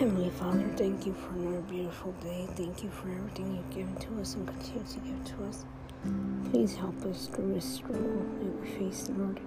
Heavenly Father, thank you for another beautiful day. Thank you for everything you've given to us and continue to give to us. Please help us through this struggle that we face, Lord.